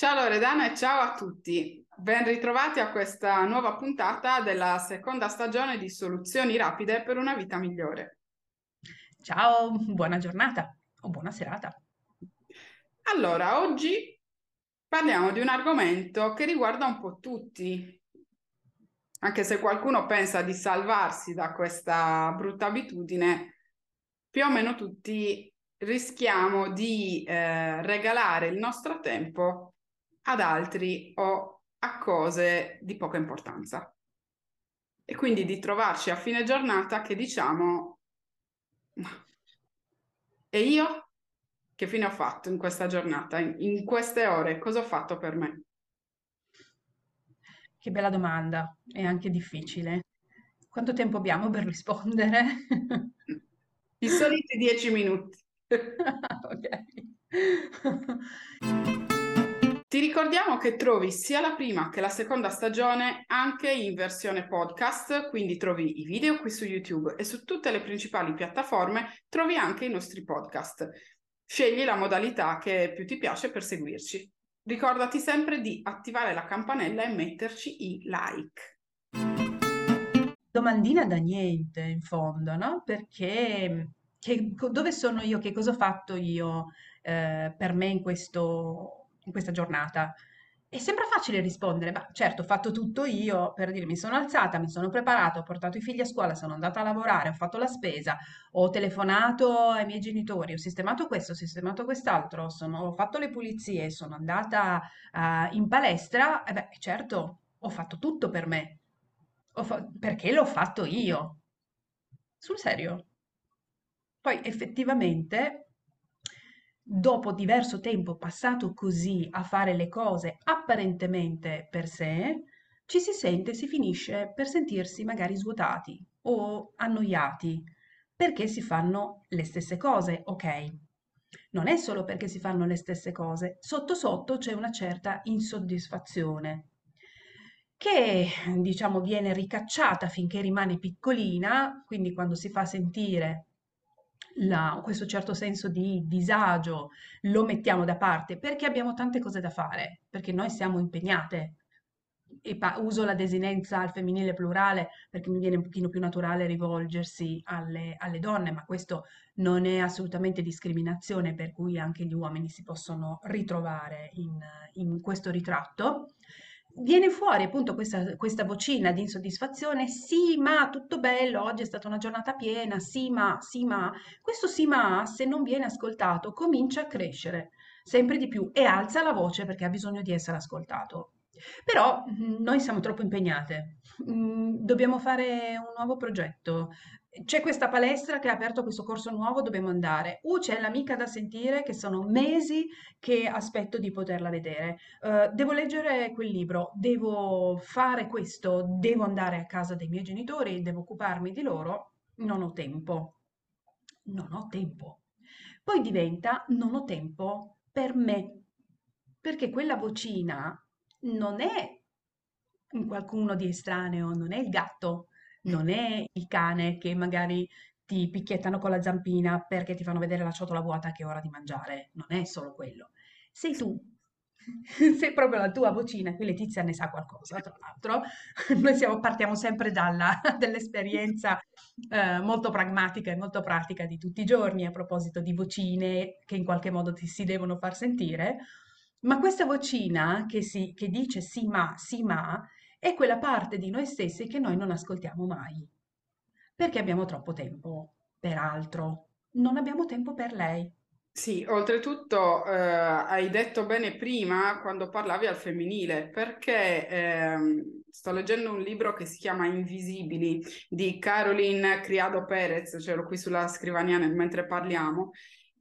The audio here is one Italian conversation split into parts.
Ciao Loredana e ciao a tutti. Ben ritrovati a questa nuova puntata della seconda stagione di Soluzioni rapide per una vita migliore. Ciao, buona giornata o buona serata. Allora, oggi parliamo di un argomento che riguarda un po' tutti, anche se qualcuno pensa di salvarsi da questa brutta abitudine, più o meno tutti rischiamo di eh, regalare il nostro tempo ad altri o a cose di poca importanza. E quindi di trovarci a fine giornata che diciamo, e io che fine ho fatto in questa giornata, in, in queste ore, cosa ho fatto per me? Che bella domanda, è anche difficile. Quanto tempo abbiamo per rispondere? I soliti dieci minuti. ok. Ti ricordiamo che trovi sia la prima che la seconda stagione anche in versione podcast, quindi trovi i video qui su YouTube e su tutte le principali piattaforme trovi anche i nostri podcast. Scegli la modalità che più ti piace per seguirci. Ricordati sempre di attivare la campanella e metterci i like. Domandina da niente, in fondo, no? Perché che, dove sono io? Che cosa ho fatto io eh, per me in questo in questa giornata? E sembra facile rispondere, ma certo, ho fatto tutto io per dire mi sono alzata, mi sono preparata, ho portato i figli a scuola, sono andata a lavorare, ho fatto la spesa, ho telefonato ai miei genitori, ho sistemato questo, ho sistemato quest'altro, sono- ho fatto le pulizie, sono andata ah, in palestra, e beh, certo, ho fatto tutto per me, fa- perché l'ho fatto io. Sul serio. Poi effettivamente dopo diverso tempo passato così a fare le cose apparentemente per sé, ci si sente, si finisce per sentirsi magari svuotati o annoiati perché si fanno le stesse cose, ok? Non è solo perché si fanno le stesse cose, sotto sotto c'è una certa insoddisfazione che diciamo viene ricacciata finché rimane piccolina, quindi quando si fa sentire la- questo certo senso di disagio lo mettiamo da parte perché abbiamo tante cose da fare, perché noi siamo impegnate. E pa- uso la desinenza al femminile plurale perché mi viene un pochino più naturale rivolgersi alle, alle donne, ma questo non è assolutamente discriminazione, per cui anche gli uomini si possono ritrovare in, in questo ritratto. Viene fuori appunto questa, questa vocina di insoddisfazione, sì, ma tutto bello, oggi è stata una giornata piena, sì, ma, sì, ma. Questo sì, ma, se non viene ascoltato, comincia a crescere sempre di più e alza la voce perché ha bisogno di essere ascoltato. Però mh, noi siamo troppo impegnate, Mh, dobbiamo fare un nuovo progetto. C'è questa palestra che ha aperto questo corso nuovo, dobbiamo andare. Uh, c'è l'amica da sentire che sono mesi che aspetto di poterla vedere. Eh, devo leggere quel libro, devo fare questo, devo andare a casa dei miei genitori, devo occuparmi di loro. Non ho tempo. Non ho tempo. Poi diventa non ho tempo per me, perché quella vocina non è un qualcuno di estraneo, non è il gatto, non è il cane che magari ti picchiettano con la zampina perché ti fanno vedere la ciotola vuota che è ora di mangiare, non è solo quello. Sei tu, sei proprio la tua vocina, qui Letizia ne sa qualcosa, tra l'altro. Noi siamo- partiamo sempre dalla- dall'esperienza eh, molto pragmatica e molto pratica di tutti i giorni a proposito di vocine che in qualche modo ti si devono far sentire. Ma questa vocina che, si, che dice sì ma, sì ma, è quella parte di noi stessi che noi non ascoltiamo mai, perché abbiamo troppo tempo per altro, non abbiamo tempo per lei. Sì, oltretutto eh, hai detto bene prima quando parlavi al femminile, perché ehm, sto leggendo un libro che si chiama Invisibili di Caroline Criado Perez, ce l'ho qui sulla scrivania mentre parliamo,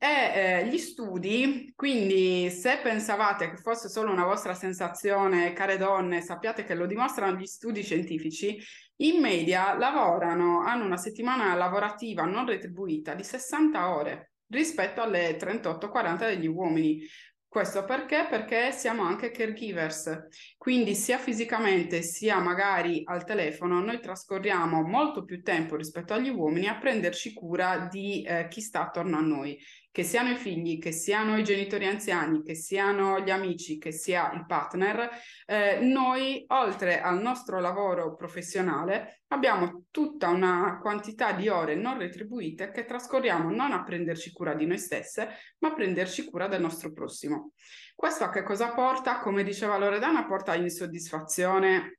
e eh, gli studi, quindi se pensavate che fosse solo una vostra sensazione, care donne, sappiate che lo dimostrano gli studi scientifici, in media lavorano, hanno una settimana lavorativa non retribuita di 60 ore rispetto alle 38-40 degli uomini. Questo perché? Perché siamo anche caregivers, quindi sia fisicamente sia magari al telefono noi trascorriamo molto più tempo rispetto agli uomini a prenderci cura di eh, chi sta attorno a noi che siano i figli, che siano i genitori anziani, che siano gli amici, che sia il partner, eh, noi oltre al nostro lavoro professionale abbiamo tutta una quantità di ore non retribuite che trascorriamo non a prenderci cura di noi stesse, ma a prenderci cura del nostro prossimo. Questo a che cosa porta? Come diceva Loredana, porta insoddisfazione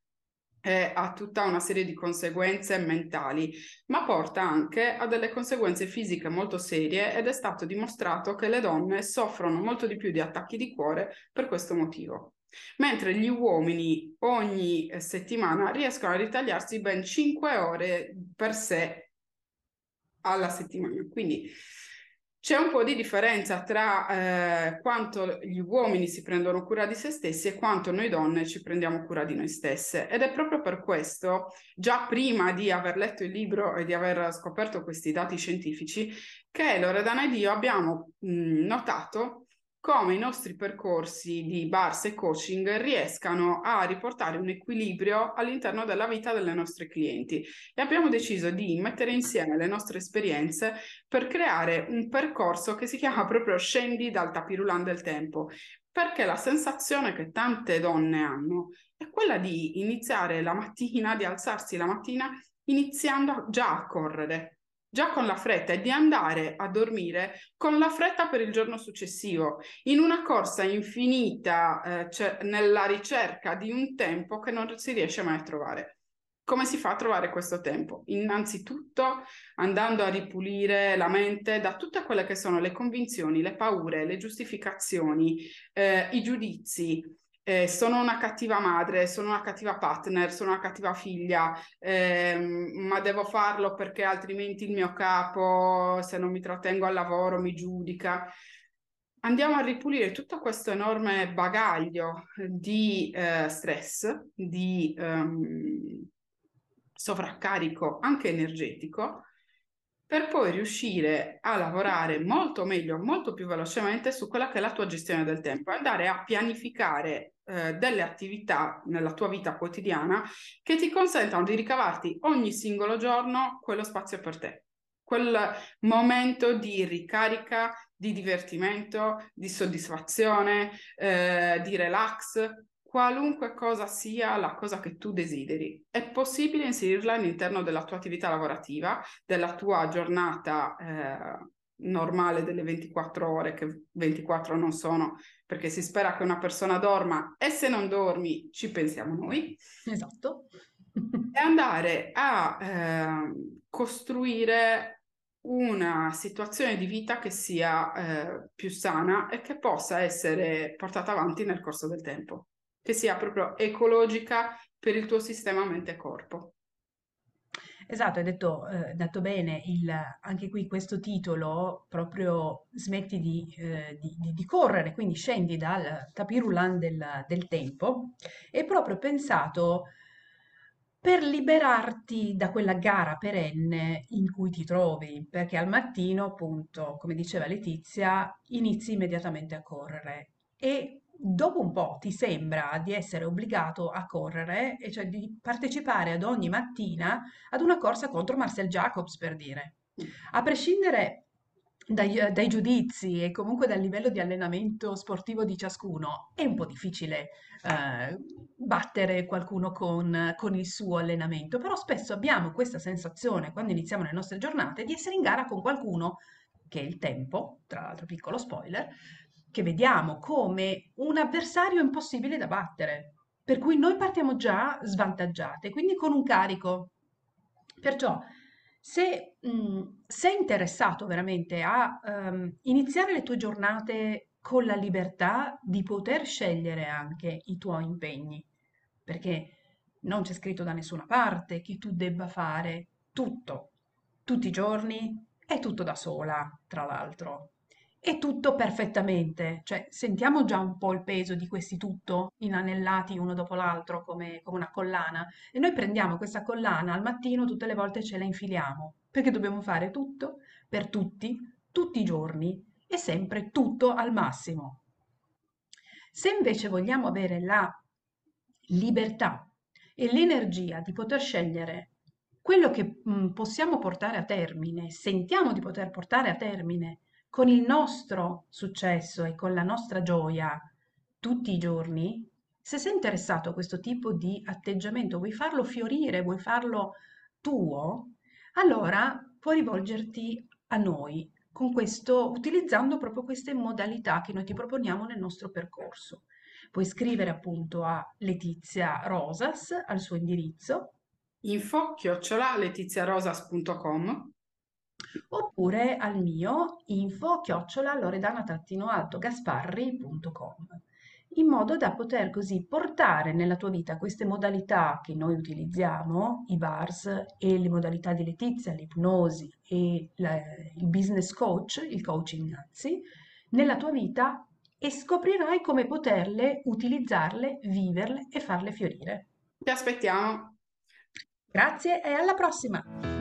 eh, ha tutta una serie di conseguenze mentali, ma porta anche a delle conseguenze fisiche molto serie ed è stato dimostrato che le donne soffrono molto di più di attacchi di cuore per questo motivo. Mentre gli uomini ogni eh, settimana riescono a ritagliarsi ben 5 ore per sé alla settimana. Quindi c'è un po' di differenza tra eh, quanto gli uomini si prendono cura di se stessi e quanto noi donne ci prendiamo cura di noi stesse. Ed è proprio per questo, già prima di aver letto il libro e di aver scoperto questi dati scientifici, che Loredana ed io abbiamo mh, notato come i nostri percorsi di bars e coaching riescano a riportare un equilibrio all'interno della vita delle nostre clienti. E abbiamo deciso di mettere insieme le nostre esperienze per creare un percorso che si chiama proprio scendi dal tapirulan del tempo perché la sensazione che tante donne hanno è quella di iniziare la mattina, di alzarsi la mattina iniziando già a correre, già con la fretta e di andare a dormire con la fretta per il giorno successivo, in una corsa infinita eh, cioè nella ricerca di un tempo che non si riesce mai a trovare. Come si fa a trovare questo tempo? Innanzitutto andando a ripulire la mente da tutte quelle che sono le convinzioni, le paure, le giustificazioni, eh, i giudizi, eh, sono una cattiva madre, sono una cattiva partner, sono una cattiva figlia, ehm, ma devo farlo perché altrimenti il mio capo, se non mi trattengo al lavoro, mi giudica. Andiamo a ripulire tutto questo enorme bagaglio di eh, stress, di ehm, sovraccarico anche energetico, per poi riuscire a lavorare molto meglio, molto più velocemente su quella che è la tua gestione del tempo, andare a pianificare eh, delle attività nella tua vita quotidiana che ti consentano di ricavarti ogni singolo giorno quello spazio per te, quel momento di ricarica, di divertimento, di soddisfazione, eh, di relax, qualunque cosa sia la cosa che tu desideri. È possibile inserirla all'interno della tua attività lavorativa, della tua giornata eh, normale delle 24 ore, che 24 non sono, perché si spera che una persona dorma e se non dormi ci pensiamo noi. Esatto. e andare a eh, costruire una situazione di vita che sia eh, più sana e che possa essere portata avanti nel corso del tempo che sia proprio ecologica per il tuo sistema mente-corpo. Esatto, hai detto, eh, detto bene, il, anche qui questo titolo proprio smetti di, eh, di, di, di correre, quindi scendi dal tapirulan del, del tempo, è proprio pensato per liberarti da quella gara perenne in cui ti trovi, perché al mattino, appunto, come diceva Letizia, inizi immediatamente a correre e dopo un po' ti sembra di essere obbligato a correre, e cioè di partecipare ad ogni mattina ad una corsa contro Marcel Jacobs, per dire. A prescindere dai, dai, giudizi e comunque dal livello di allenamento sportivo di ciascuno, è un po' difficile eh, battere qualcuno con, con, il suo allenamento, però spesso abbiamo questa sensazione, quando iniziamo le nostre giornate, di essere in gara con qualcuno che è il tempo, tra l'altro piccolo spoiler, che vediamo come un avversario impossibile da battere, per cui noi partiamo già svantaggiate, quindi con un carico. Perciò, se mh, sei interessato veramente a um, iniziare le tue giornate con la libertà di poter scegliere anche i tuoi impegni, perché non c'è scritto da nessuna parte che tu debba fare tutto, tutti i giorni e tutto da sola, tra l'altro. E tutto perfettamente, cioè sentiamo già un po' il peso di questi tutto inanellati uno dopo l'altro come, come una collana. E noi prendiamo questa collana al mattino tutte le volte ce la infiliamo. Perché dobbiamo fare tutto per tutti, tutti i giorni e sempre tutto al massimo. Se invece vogliamo avere la libertà e l'energia di poter scegliere quello che mh, possiamo portare a termine, sentiamo di poter portare a termine con il nostro successo e con la nostra gioia tutti i giorni, se sei interessato a questo tipo di atteggiamento, vuoi farlo fiorire, vuoi farlo tuo, allora puoi rivolgerti a noi con questo, utilizzando proprio queste modalità che noi ti proponiamo nel nostro percorso. Puoi scrivere appunto a Letizia Rosas al suo indirizzo info chiocciolaletiziarosas.com oppure al mio info chiocciola loredana-altogasparri.com in modo da poter così portare nella tua vita queste modalità che noi utilizziamo, i bars e le modalità di Letizia, l'ipnosi e la, il business coach, il coaching anzi, nella tua vita e scoprirai come poterle utilizzarle, viverle e farle fiorire. Ti aspettiamo. Grazie e alla prossima!